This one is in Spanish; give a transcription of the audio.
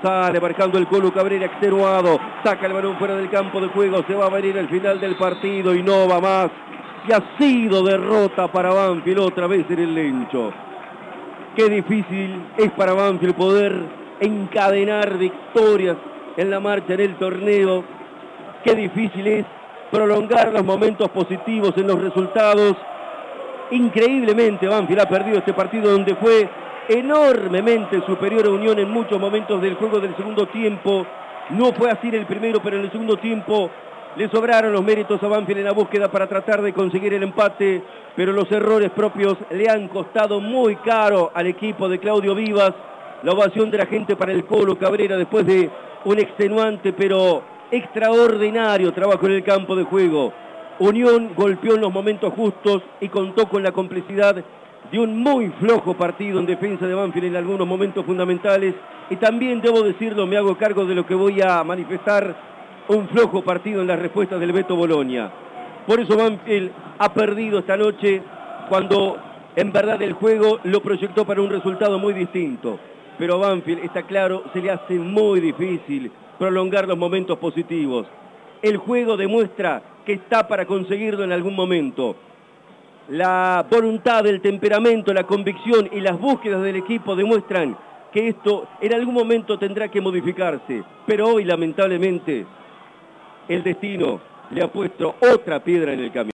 Sale marcando el Colo Cabrera extenuado, saca el balón fuera del campo de juego, se va a venir el final del partido y no va más. Y ha sido derrota para Banfield otra vez en el lencho. Qué difícil es para Banfield poder encadenar victorias en la marcha en el torneo. Qué difícil es prolongar los momentos positivos en los resultados. Increíblemente Banfield ha perdido este partido donde fue enormemente superior a Unión en muchos momentos del juego del segundo tiempo. No fue así en el primero, pero en el segundo tiempo le sobraron los méritos a Banfield en la búsqueda para tratar de conseguir el empate, pero los errores propios le han costado muy caro al equipo de Claudio Vivas. La ovación de la gente para el Colo Cabrera después de un extenuante pero extraordinario trabajo en el campo de juego. Unión golpeó en los momentos justos y contó con la complicidad de un muy flojo partido en defensa de Banfield en algunos momentos fundamentales y también debo decirlo, me hago cargo de lo que voy a manifestar, un flojo partido en las respuestas del Beto Bolonia. Por eso Banfield ha perdido esta noche cuando en verdad el juego lo proyectó para un resultado muy distinto. Pero a Banfield, está claro, se le hace muy difícil prolongar los momentos positivos. El juego demuestra que está para conseguirlo en algún momento la voluntad, el temperamento, la convicción y las búsquedas del equipo demuestran que esto en algún momento tendrá que modificarse. Pero hoy, lamentablemente, el destino le ha puesto otra piedra en el camino.